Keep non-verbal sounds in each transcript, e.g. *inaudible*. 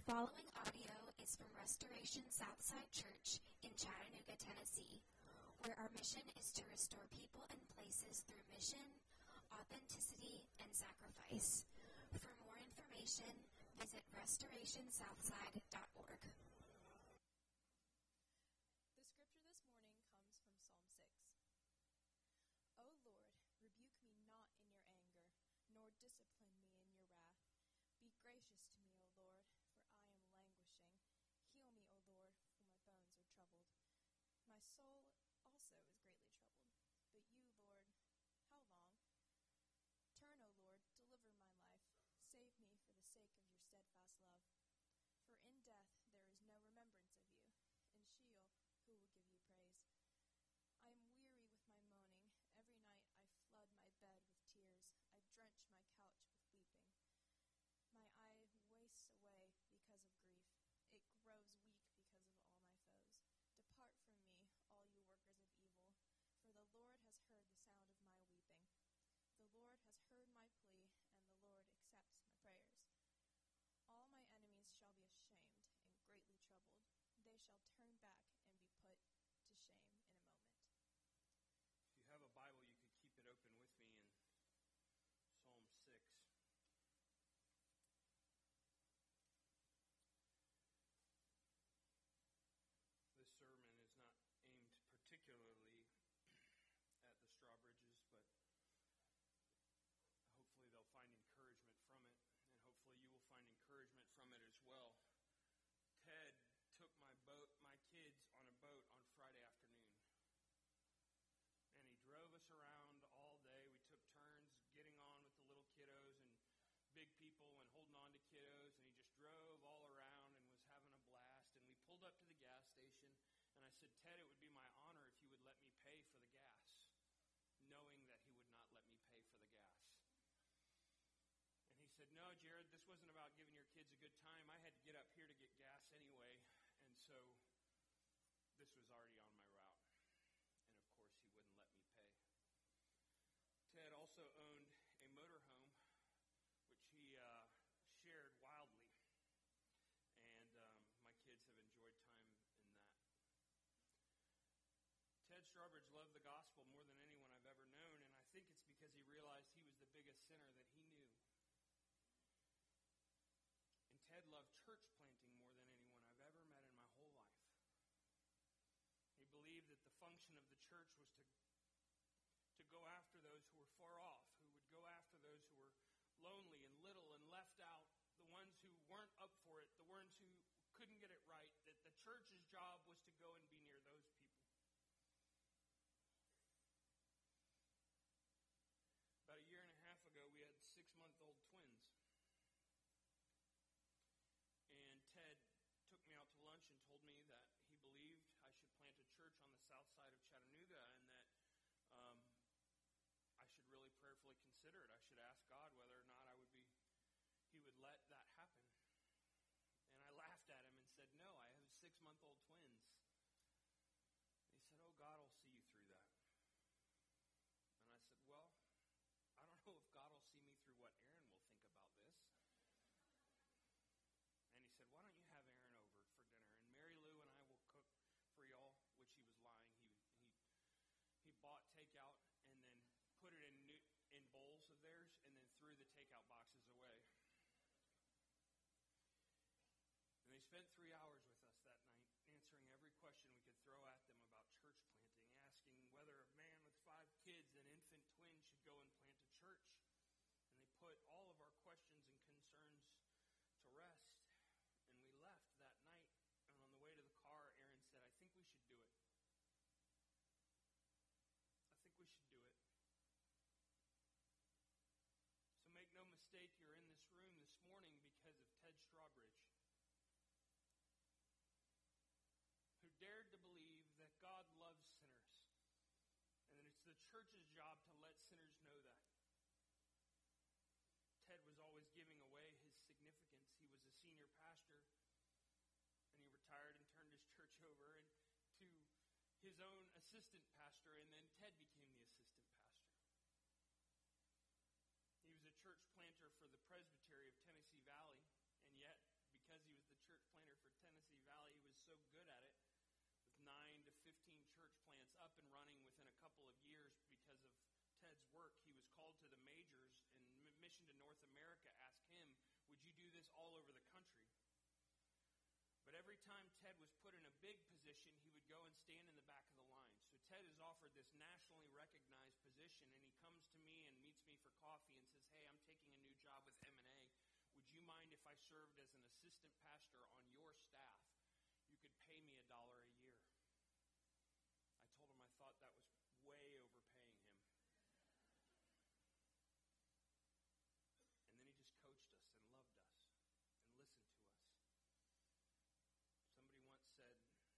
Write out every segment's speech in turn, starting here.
The following audio is from Restoration Southside Church in Chattanooga, Tennessee, where our mission is to restore people and places through mission, authenticity, and sacrifice. For more information, visit restorationsouthside.org. The scripture this morning comes from Psalm 6. O Lord, rebuke me not in your anger, nor discipline me in your wrath. Be gracious to me, O Lord, for I am languishing. Heal me, O Lord, for my bones are troubled. My soul also is greatly troubled. But you, Lord, how long? Turn, O Lord, deliver my life. Save me for the sake of your steadfast love. For in death there is no remembrance of you. In Sheol, who will give you praise? I am weary with my moaning. Every night I flood my bed with tears. I drench my couch with weeping. My eye wastes away because of grief. It grows weak because of all my foes. Depart from me, all you workers of evil, for the Lord has heard the sound of my weeping. The Lord has heard my plea, and the Lord accepts my prayers. All my enemies shall be ashamed and greatly troubled. They shall turn back and be put to shame in a moment. If you have a Bible, you could keep it open with me in Psalm 6. This sermon is not aimed particularly at the Strawbridges, but hopefully they'll find encouragement from it, and hopefully you will find encouragement from it as well. Ted took my boat, my kids on a boat on Friday afternoon. And he drove us around all day. We took turns getting on with the little kiddos and big people and holding on to kiddos. And he just drove all around and was having a blast. And we pulled up to the gas station. And I said, Ted, it would be my honor if you would let me pay for the gas, knowing that he would not let me pay for the gas. And he said, No, Jared, this wasn't about giving your kids a good time. I had to get up here to get gas anyway. And so this was already on my route. And of course, he wouldn't let me pay. Ted also owned a motorhome, which he uh, shared wildly. And um, my kids have enjoyed time in that. Ted Strawbridge loved the gospel more than anyone I've ever known, and I think it's because he realized he was the biggest sinner that he knew. And Ted loved church planting more than anyone I've ever met in my whole life. He believed that the function of the church was to, to go after those who were far off, who would go after those who were lonely and little and left out, the ones who weren't up for it, the ones who couldn't get it right, that the church's job was to go and be near those people. About a year and a half ago, we had six month old twins. And Ted took me out to lunch and told me that he believed I should plant a church on the south side of Chattanooga and that um, I should really prayerfully consider it. I should ask God whether or not I would be, He would let that happen. And I laughed at him and said, No, I have six month old twins. And he said, Oh, God will see you through that. And I said, Well, I don't know if God will see me through what Aaron will think about this. And he said, Why don't you have Aaron over for dinner? And Mary Lou and I will cook for y'all, which he was lying. He, he, he bought takeout and then put it in, new, in bowls of theirs and then threw the takeout boxes away. And they spent three hours with us that night, answering every question we could throw at them about church planting, asking whether a man with five kids and infant twins should go and plant a church. And they put all of our questions and concerns to rest. And we left that night. And on the way to the car, Aaron said, I think we should do it. I think we should do it. So make no mistake, you're in this room this morning because of Ted Strawbridge. who dared to believe that God loves sinners and that it's the church's job to let sinners know that. Ted was always giving away his significance. He was a senior pastor, and he retired and turned his church *laughs* over and to his own assistant pastor, and then Ted became the assistant pastor. He was a church planter for the Presbytery of Tennessee Valley, and yet, because he was the couple of years because of Ted's work, he was called to the majors and Mission to North America asked him, Would you do this all over the country? But every time Ted was put in a big position, he would go and stand in the back of the line. So Ted is offered this nationally recognized position, and he comes to me and meets me for coffee and says, "Hey, I'm taking a new job with MNA. Would you mind if I served as an assistant pastor on your staff? You could pay me a dollar a year." I told him I thought that was way overpaying him. And then he just coached us and loved us and listened to us. Somebody once said,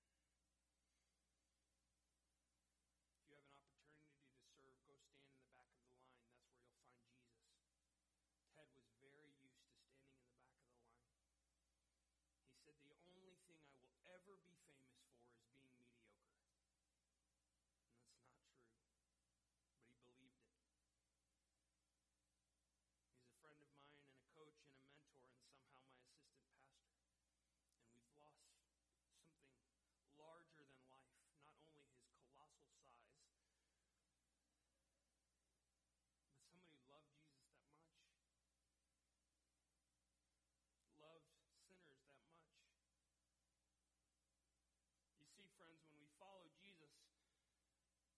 if you have an opportunity to serve, go stand in the back of the line. That's where you'll find Jesus. Ted was very used to standing in the back of the line. He said, The only thing I will ever be famous for is being mediocre. And that's not true. But he believed it. He's a friend of mine and a coach and a mentor, and somehow my assistant pastor. And we've lost something larger than life, not only his colossal size, but somebody who loved Jesus that much, loved sinners that much. You see, friends, when we follow Jesus,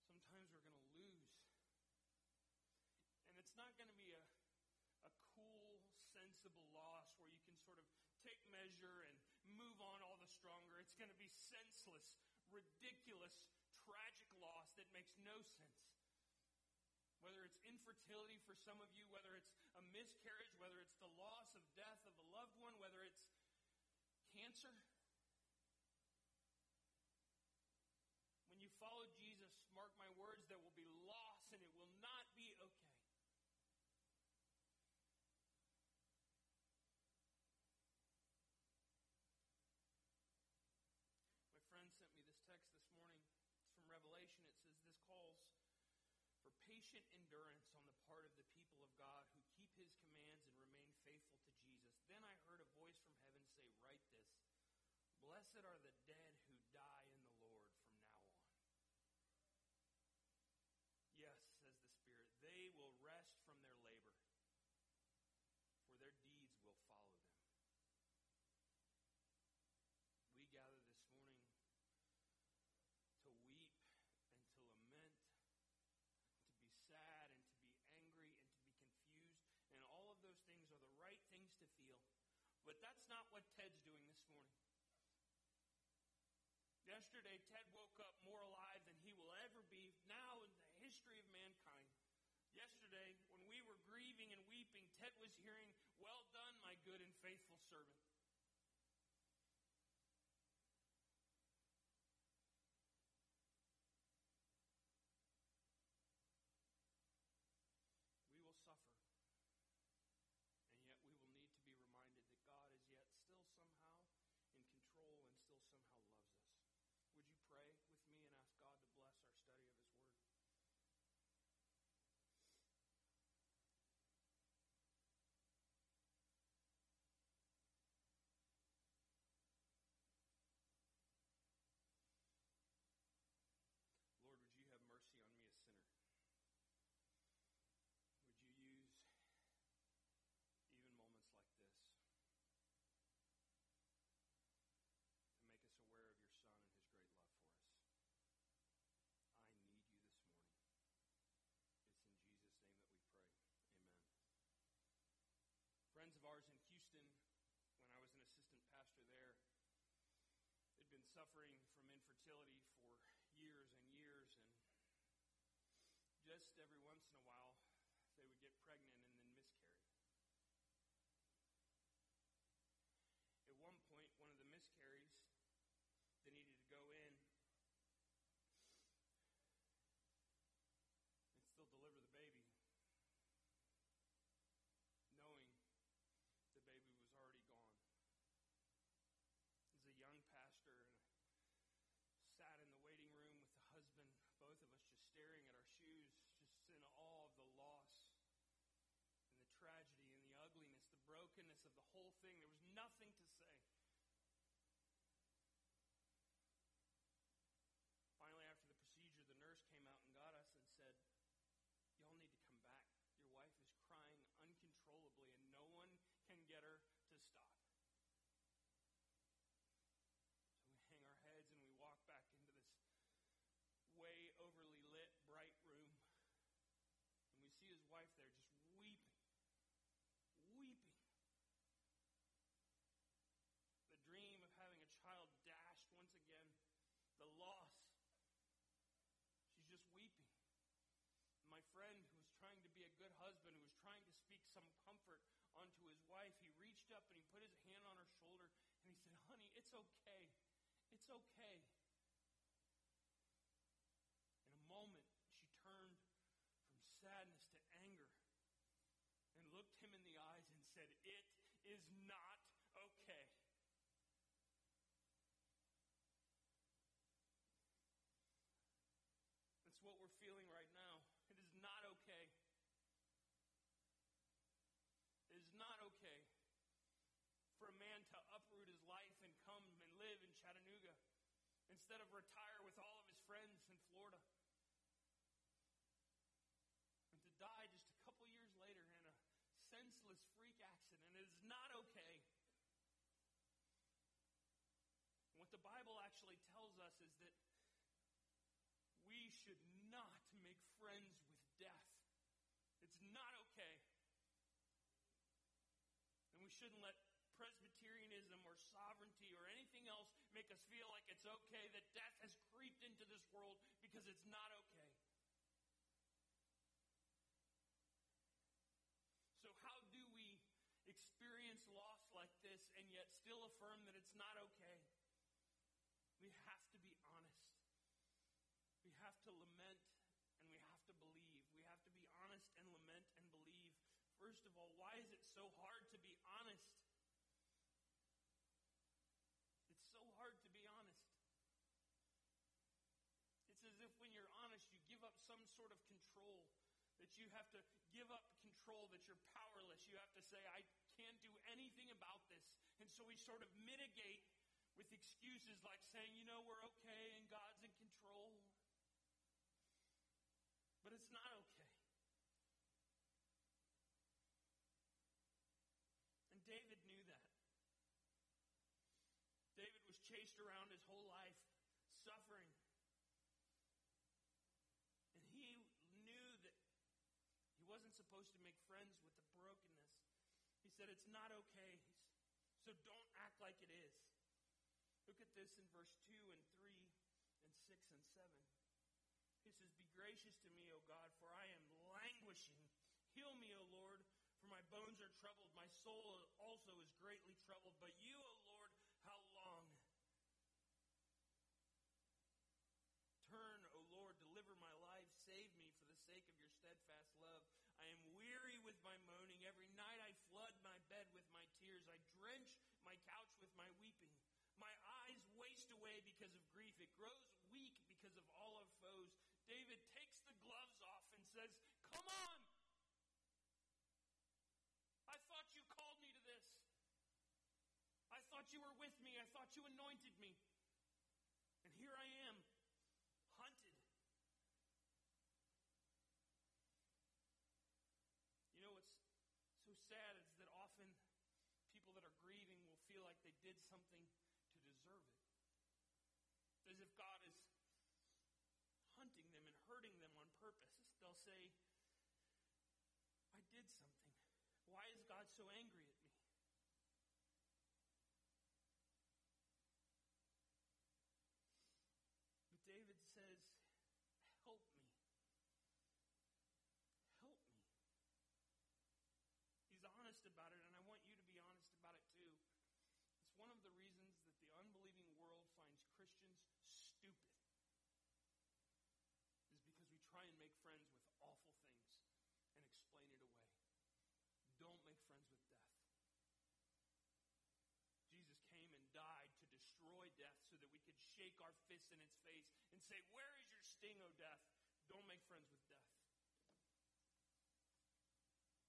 sometimes we're going to lose. And it's not going to be a, a cool, sensible loss where you can sort of take measure and move on all the stronger. It's going to be senseless, ridiculous, tragic loss that makes no sense. Whether it's infertility for some of you, whether it's a miscarriage, whether it's the loss of death of a loved one, whether it's cancer. When you follow Jesus, mark my words, there will be loss and it will not be okay. My friend sent me this text this morning. It's from Revelation. It says, This calls for patient endurance on the part of the people of God who keep his commands and remain faithful to Jesus. Then I heard a voice from heaven say, Write this Blessed are the dead who die in the Lord from now on. Yes, says the Spirit, they will rest from their labor, for their deeds will follow them. We gather this morning to weep and to lament, to be sad and to be angry and to be confused, and all of those things are the right things to feel. But that's not what Ted's doing this morning. Yesterday, Ted woke up more alive than he will ever be now in the history of mankind. Yesterday, when we were grieving and weeping, Ted was hearing, Well done, my good and faithful servant. We will suffer, and yet we will need to be reminded that God is yet still somehow in control and still somehow loves us. Would you pray with me and ask God to bless our study of His Word? Lord, would you have mercy on me, a sinner? Would you use even moments like this to make us aware of your Son and his great love for us? I need you this morning. It's in Jesus' name that we pray. Amen. Friends of ours in Houston, when I was an assistant pastor there, had been suffering from infertility for years and years, and just every once in a while, nothing to say. Finally, after the procedure, the nurse came out and got us and said, Y'all need to come back. Your wife is crying uncontrollably, and no one can get her to stop. So we hang our heads and we walk back into this way overly lit, bright room. And we see his wife there just friend who was trying to be a good husband, who was trying to speak some comfort onto his wife, he reached up and he put his hand on her shoulder and he said, Honey, it's okay. It's okay. In a moment, she turned from sadness to anger and looked him in the eyes and said, It is not okay. That's what we're feeling right now. It is not okay. It is not okay for a man to uproot his life and come and live in Chattanooga instead of retire with all of his friends in Florida. And to die just a couple years later in a senseless freak accident. It is not okay. What the Bible actually tells us is that we should not make friends with death. It's not okay. And we shouldn't let Presbyterianism or sovereignty or anything else make us feel like it's okay that death has creeped into this world because it's not okay. So, how do we experience loss like this and yet still affirm that it's not okay? We have to be honest. We have to lament and we have to believe. We have to be honest and lament and believe. First of all, why is it so hard to be honest? It's so hard to be honest. It's as if when you're honest, you give up some sort of control. That you have to give up control, that you're powerless. You have to say, I can't do anything about this. And so we sort of mitigate with excuses like saying, you know, we're okay and God's in control. But it's not okay. And David knew that. David was chased around his whole life, suffering. And he knew that he wasn't supposed to make friends with the brokenness. He said, It's not okay. So don't act like it is. Look at this in verse 2 and 3 and 6 and 7. He says, Be gracious to me, O God, for I am languishing. Heal me, O Lord, for my bones are troubled. My soul also is greatly troubled. But you, O Lord, how long? Turn, O Lord, deliver my life. Save me for the sake of your steadfast love. I am weary with my moaning. Every night I flood my bed with my tears. I drench my couch with my weeping. My eyes waste away because of grief. It grows weak because of all our foes. David takes the gloves off and says, Come on! I thought you called me to this. I thought you were with me. I thought you anointed me. And here I am, hunted. You know what's so sad is that often people that are grieving will feel like they did something to deserve it. As if God is hunting them and hurting them on purpose. They'll say, I did something. Why is God so angry at me? But David says, Help me. Help me. He's honest about it, and I want you to be honest about it too. It's one of the reasons that the unbelieving world finds Christians stupid, is because we try and make friends with awful things and explain it away. Don't make friends with death. Jesus came and died to destroy death so that we could in its face and say, Where is your sting, O death? Don't make friends with death.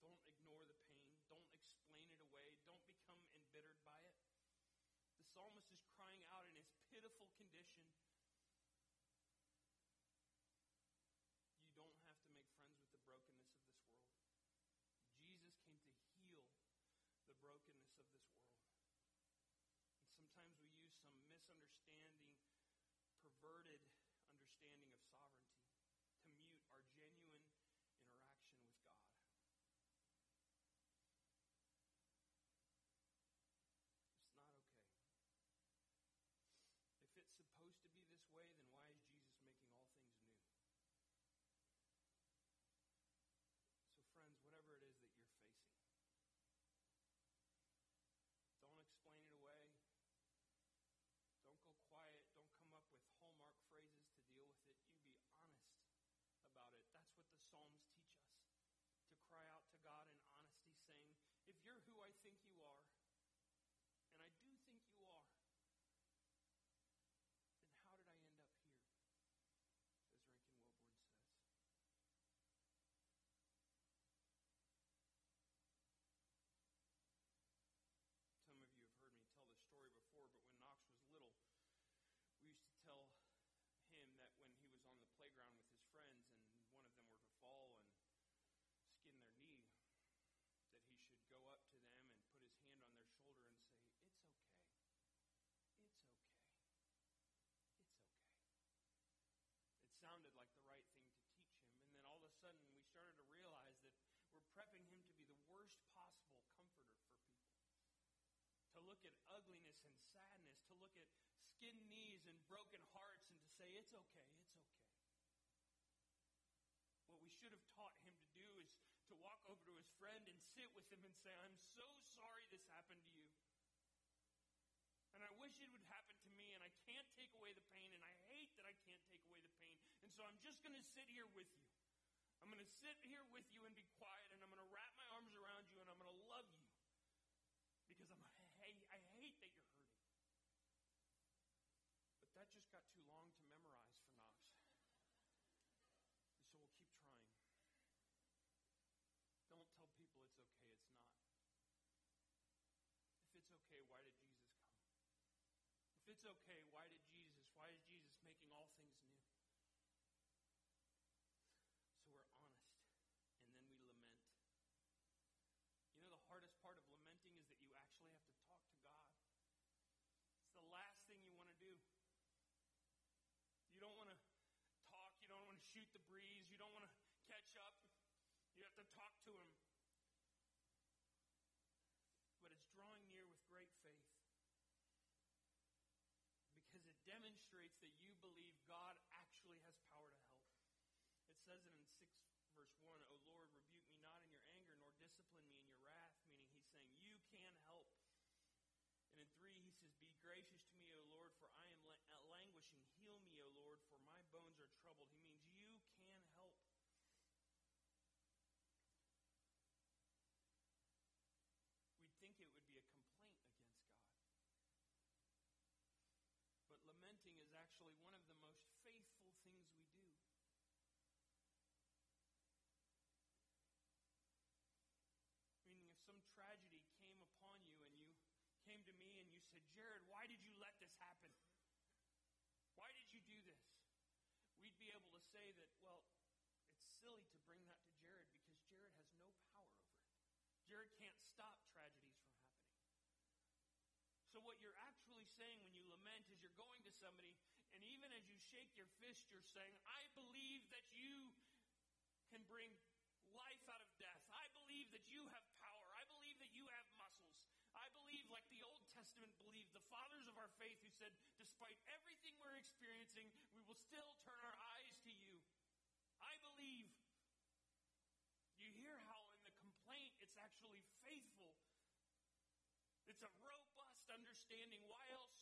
Don't ignore the pain. Don't explain it away. Don't become embittered by it. The psalmist is crying out in his pitiful condition. You don't have to make friends with the brokenness of this world. Jesus came to heal the brokenness of this world. And sometimes we use some misunderstanding, perverted at ugliness and sadness, to look at skinned knees and broken hearts, and to say, it's okay, it's okay. What we should have taught him to do is to walk over to his friend and sit with him and say, I'm so sorry this happened to you. And I wish it would happen to me, and I can't take away the pain, and I hate that I can't take away the pain. And so I'm just going to sit here with you. I'm going to sit here with you and be quiet, and I'm going to wrap my arms around you, and I'm going to love you. Because I'm, I, I hate that you're hurting. But that just got too long to memorize for Knox. So we'll keep trying. Don't tell people it's okay, it's not. If it's okay, why did Jesus come? If it's okay, why did Jesus, why is Jesus making all things new? So we're honest, and then we lament. You know, the hardest part of lamenting is that you actually have to talk to God. It's the last thing you want to do. You don't want to talk, you don't want to shoot the breeze, you don't want to catch up. To talk to Him. But it's drawing near with great faith because it demonstrates that you believe God actually has power to help. It says it in 6 verse 1, O Lord, rebuke me not in your anger, nor discipline me in your wrath, meaning he's saying, You can help. And in 3, he says, Be gracious to me, O Lord, for I am languishing. Heal me, O Lord, for my bones are troubled. He means you can help. We'd think it would be a complaint against God. But lamenting is actually one of the most faithful things we do. Meaning, if some tragedy came upon you and you came to me and you said, Jared, why did you let this happen? Why did you do this? We'd be able to say that, well, it's silly to bring that to Jared because Jared has no power over it. Jared can't stop tragedies from happening. So, what you're actually saying when you lament is you're going to somebody, and even as you shake your fist, you're saying, I believe that you can bring life out of death. I believe that you have power. I believe that you have muscles. I believe, like the Old Testament believed, the fathers of our faith who said, despite everything we're experiencing, we will still turn our eyes to you. I believe. You hear how in the complaint it's actually faithful. It's a robust understanding. Why else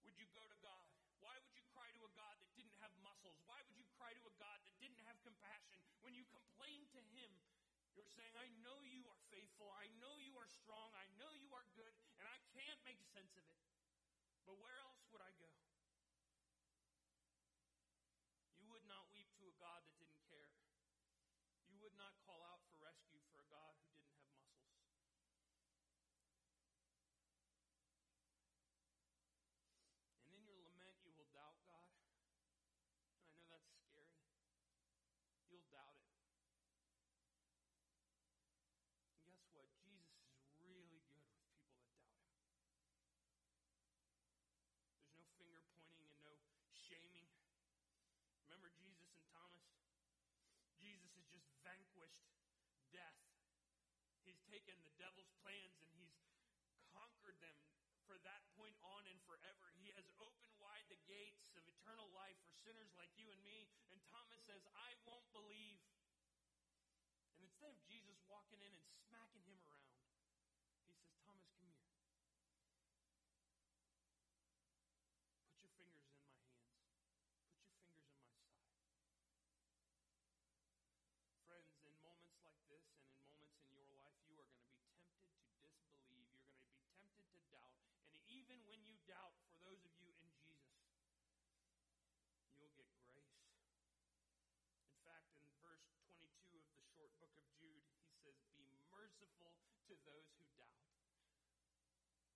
would you go to God? Why would you cry to a God that didn't have muscles? Why would you cry to a God that didn't have compassion? When you complain to Him, you're saying, I know you are faithful. I know you are strong. I know you are good, and I can't make sense of it. But where else would I go? You would not weep to a God that didn't care. You would not call out for rescue for a God who didn't have muscles. And in your lament, you will doubt God. And I know that's scary. You'll doubt it. And guess what? Jesus is really good with people that doubt him. There's no finger pointing and no shaming. Remember Jesus and Thomas? Jesus has just vanquished death. He's taken the devil's plans and he's conquered them for that point on and forever. He has opened wide the gates of eternal life for sinners like you and me. And Thomas says, I won't believe. And instead of Jesus walking in and smacking him around, he says, Thomas, come here. Put your fingers in my hands. Put your fingers in my side. Friends, in moments like this and in moments in your life, you are going to be tempted to disbelieve. You're going to be tempted to doubt. And even when you doubt, for those of you in Jesus, you'll get grace. In fact, in verse 22 of the short book of Jude, he says, Be merciful to those who doubt.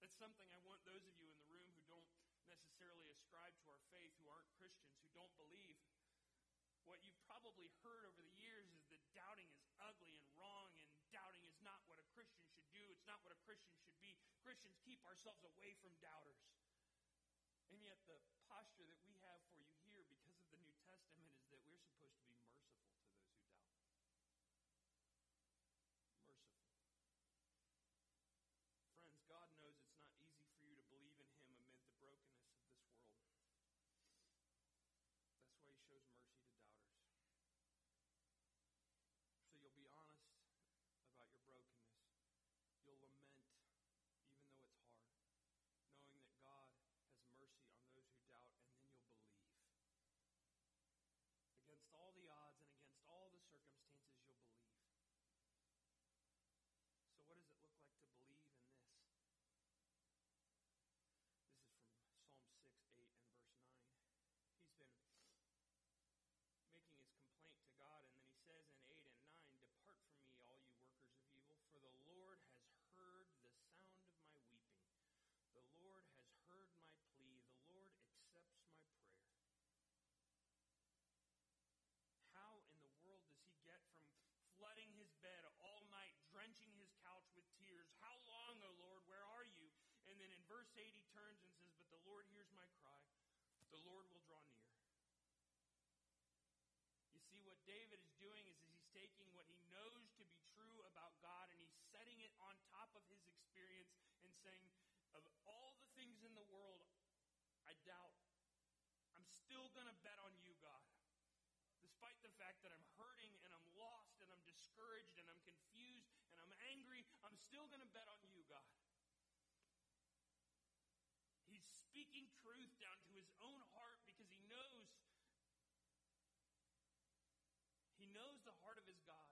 That's something I want those of you in the room who don't necessarily ascribe to our faith, who aren't Christians, who don't believe. What you've probably heard over the years is that doubting is ugly and wrong, and doubting is not what a Christian should do. It's not what a Christian should. Christians keep ourselves away from doubters. And yet, the posture that we have for you here because of the New Testament is that we're supposed to be merciful to those who doubt. Merciful. Friends, God knows it's not easy verse 8, he turns and says, But the Lord hears my cry. The Lord will draw near. You see, what David is doing is, is he's taking what he knows to be true about God and he's setting it on top of his experience and saying, Of all the things in the world, I doubt. I'm still going to bet on you, God. Despite the fact that I'm hurting and I'm lost and I'm discouraged and I'm confused and I'm angry, I'm still going to bet on you, God. He's speaking truth down to his own heart because he knows he knows the heart of his God.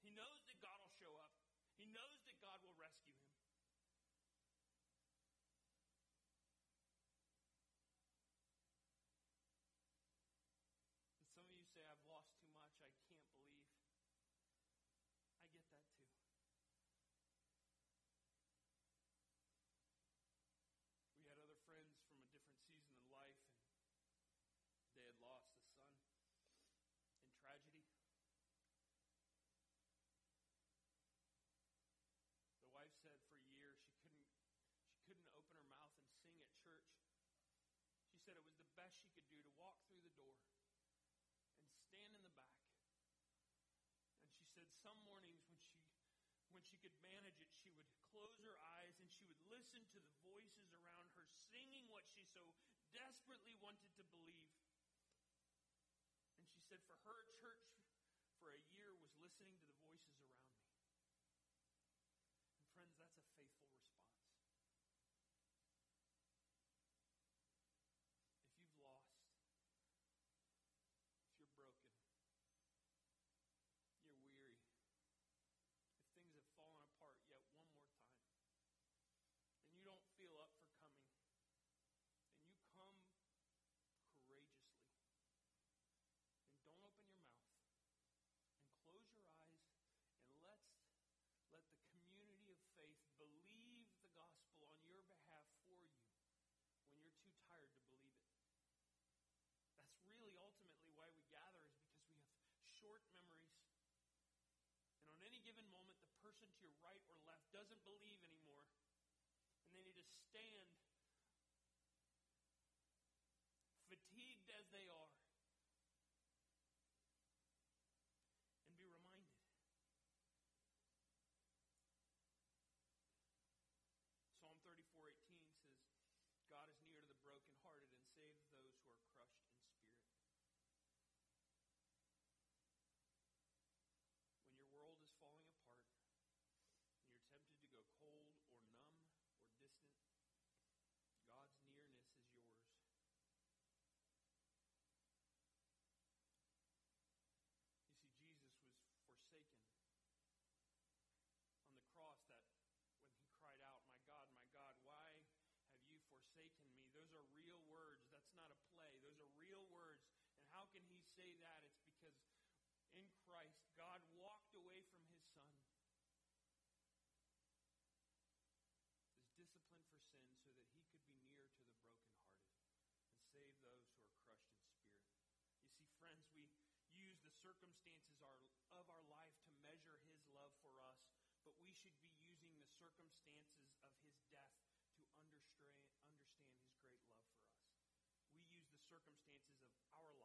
He knows that God will show up. He knows that God will rescue him. And some of you say, I've lost too much. I can't believe. I get that too. We had other friends from a different season in life, and they had lost a son in tragedy. The wife said for years she couldn't she couldn't open her mouth and sing at church. She said it was the best she could do to walk through the door and stand in the back. And she said some mornings when she when she could manage it, she would close her eyes and she would listen to the voices around her singing what she so desperately wanted to believe. And she said for her, church for a year was listening to the voices around me. And friends, that's a faithful response. If you've lost, if you're broken, you're weary, if things have fallen apart yet one more time, and you don't feel up for coming, and you come courageously, and don't open your mouth, and close your eyes, and let's let the community of faith believe the gospel on your behalf for you when you're too tired to believe it. That's really ultimately why we gather, is because we have short memories. And on any given moment, the person to your right or left doesn't believe anymore. And they need to stand, fatigued as they are, and be reminded. Psalm 34:18 says, God is near to the brokenhearted and saves those who are crushed in spirit. When your world is falling apart and you're tempted to go cold or numb or distant, God's nearness is yours. You see, Jesus was forsaken on the cross that when he cried out, My God, my God, why have you forsaken me? Those are real words. That's not a play. Those are real words. And how can he say that? It's because in Christ, God walked away from his son. His discipline for sin so that he could be near to the brokenhearted and save those who are crushed in spirit. You see, friends, we use the circumstances of our life to measure his love for us, but we should be using the circumstances of his death to understand, his great love for us. We use the circumstances of our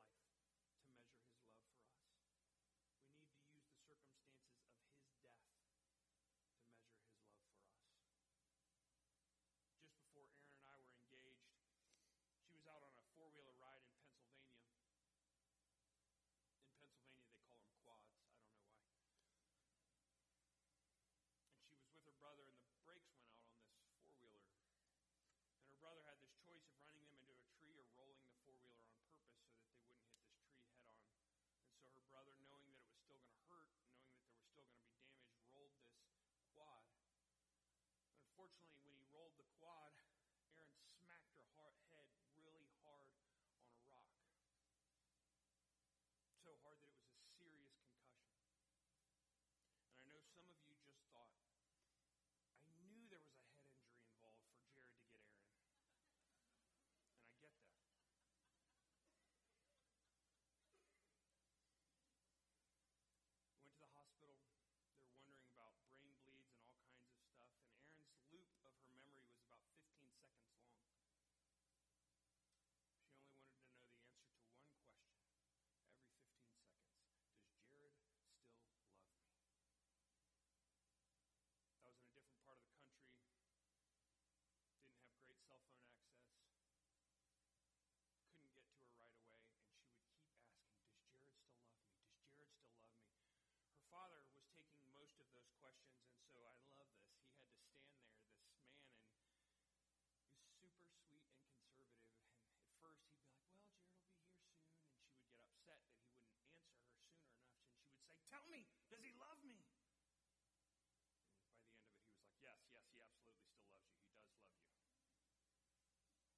Tell me, does he love me? And by the end of it, he was like, Yes, yes, he absolutely still loves you. He does love you.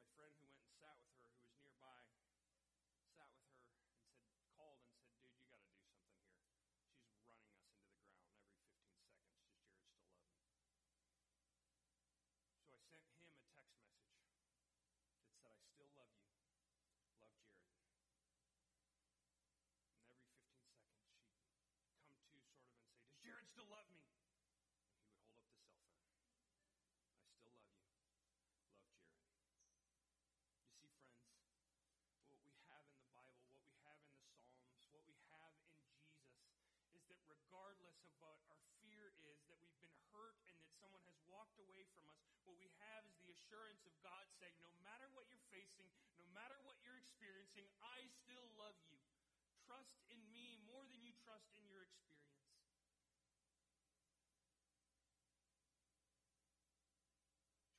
My friend who went and sat with her, who was nearby, sat with her and said, called and said, Dude, you got to do something here. She's running us into the ground every 15 seconds. Does Jared still love me? So I sent him a text message that said, I still love you. Love Jared. And every 15 seconds, she'd come to sort of and say, Does Jared still love me? And he would hold up the cell phone. I still love you. Love Jared. You see, friends, what we have in the Bible, what we have in the Psalms, what we have in Jesus is that regardless of what our fear is, that we've been hurt and that someone has walked away from us, what we have is the assurance of God saying, no matter what you're facing, no matter what you're experiencing, I still love you. Trust in me more than you trust in your experience.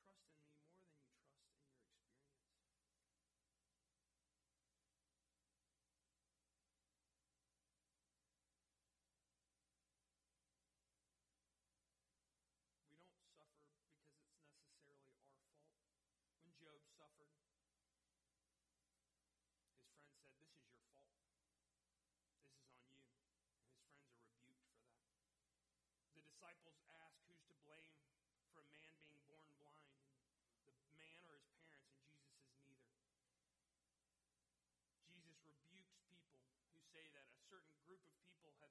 Trust in me more than you trust in your experience. We don't suffer because it's necessarily our fault. When Job suffered, his friend said, This is your fault. This is on you. And his friends are rebuked for that. The disciples ask who's to blame for a man being born blind, and the man or his parents, and Jesus says neither. Jesus rebukes people who say that a certain group of people have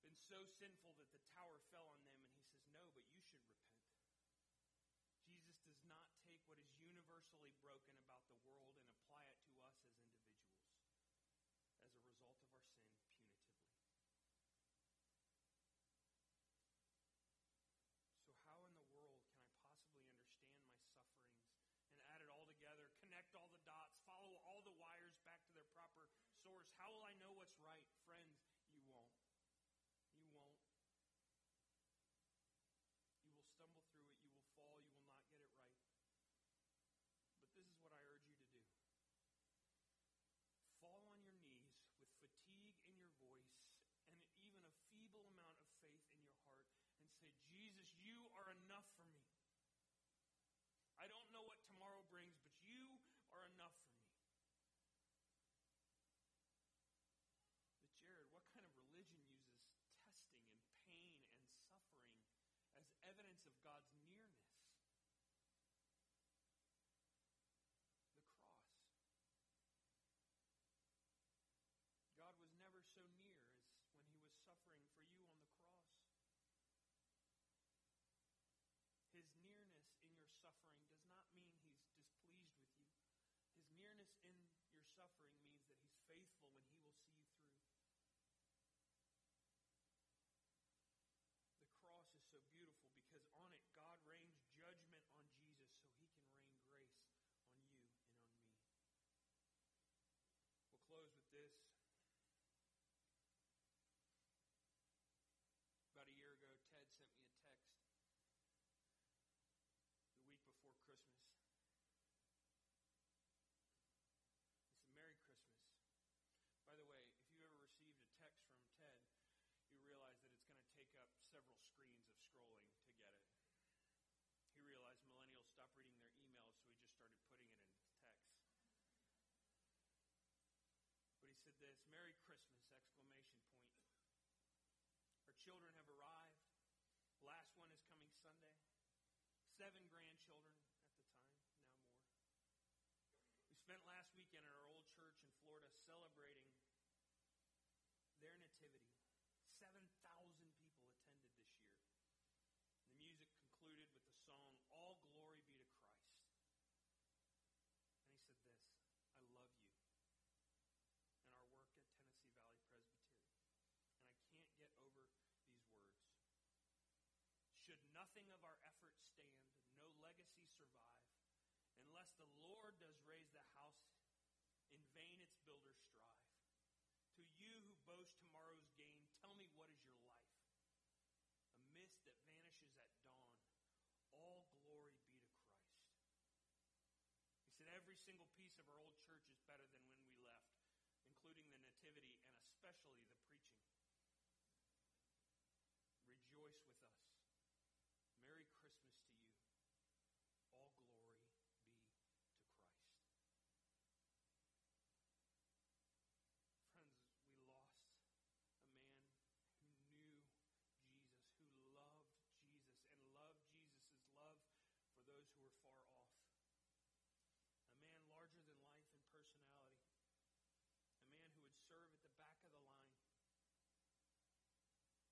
been so sinful that the tower fell on them, and he says, No, but you should repent. Jesus does not take what is universally broken about the world and apply it to us as individuals as a result of our sin punitively. So, how in the world can I possibly understand my sufferings and add it all together, connect all the dots, follow all the wires back to their proper source? How will I know what's right? Friends, you won't. You won't. You will stumble through it. You will fall. You will not get it right. But this is what I urge you to do fall on your knees with fatigue in your voice and even a feeble amount of faith in your heart and say, Jesus, you are enough for me. I don't know what tomorrow brings, but you are enough for me. But, Jared, what kind of religion uses testing and pain and suffering as evidence of God's nearness? The cross. God was never so near as when he was suffering for you on the cross. His nearness in your suffering does not mean he's displeased with you. His nearness in your suffering means that he's faithful and he will see you through. The cross is so beautiful because on it God rains judgment on Jesus so he can rain grace on you and on me. We'll close with this. About a year ago, Ted sent me a text the week before Christmas. He said, Merry Christmas. By the way, if you ever received a text from Ted, you realize that it's going to take up several screens of scrolling to get it. He realized millennials stopped reading their emails, so he just started putting it in text. But he said this, Merry Christmas, exclamation point. Our children have arrived. Last one is coming Sunday. Seven grandchildren at the time, now more. We spent last weekend at our old church in Florida celebrating their nativity. 7,000 people attended this year. The music concluded with the song, All Glory Be to Christ. And he said this I love you and our work at Tennessee Valley Presbytery. And I can't get over these words. Should nothing of our efforts stand, no legacy survive, unless the Lord does raise the house, in vain its builders strive. To you who boast tomorrow's gain, tell me what is your life? A mist that vanishes at dawn. All glory be to Christ. He said, Every single piece of our old church is better than when we left, including the Nativity and a especially the preaching. Rejoice with us. Merry Christmas to you. All glory be to Christ. Friends, we lost a man who knew Jesus, who loved Jesus, and loved Jesus' love for those who were far off. A man larger than life in personality. A man who would serve at the back of the line.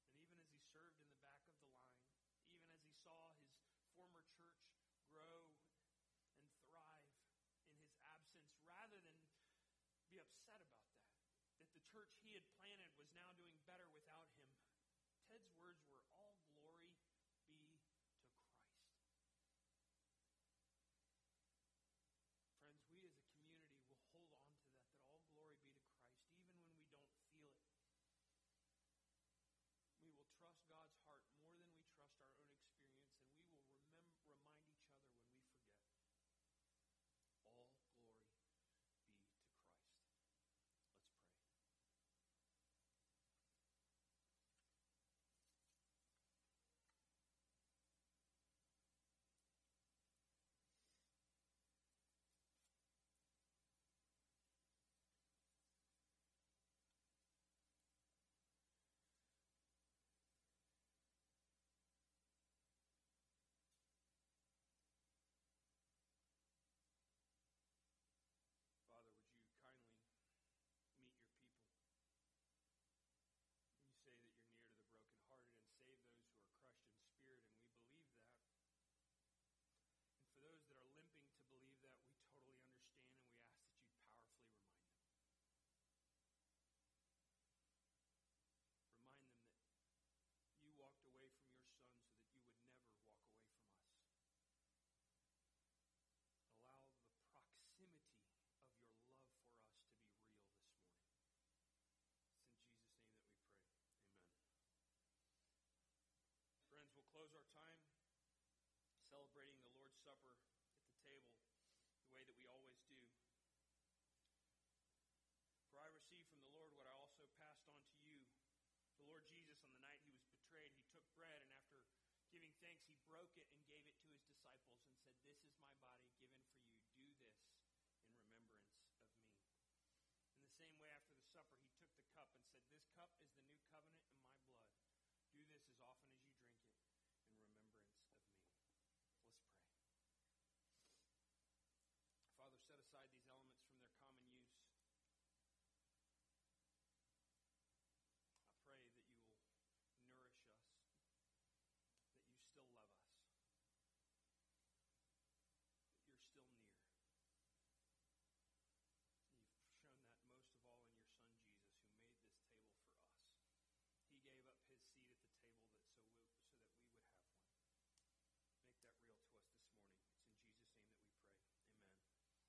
And even as he served in the back of the line, even as he saw his former church grow and thrive in his absence, rather than be upset about that, that the church he had planted was now doing better without him, Ted's words Supper at the table the way that we always do. For I received from the Lord what I also passed on to you. The Lord Jesus, on the night he was betrayed, he took bread, and after giving thanks, he broke it and gave it to his disciples and said, This is my body given for you. Do this in remembrance of me. In the same way, after the supper, he took the cup and said, This cup is the new covenant in my blood. Do this as often as you set aside these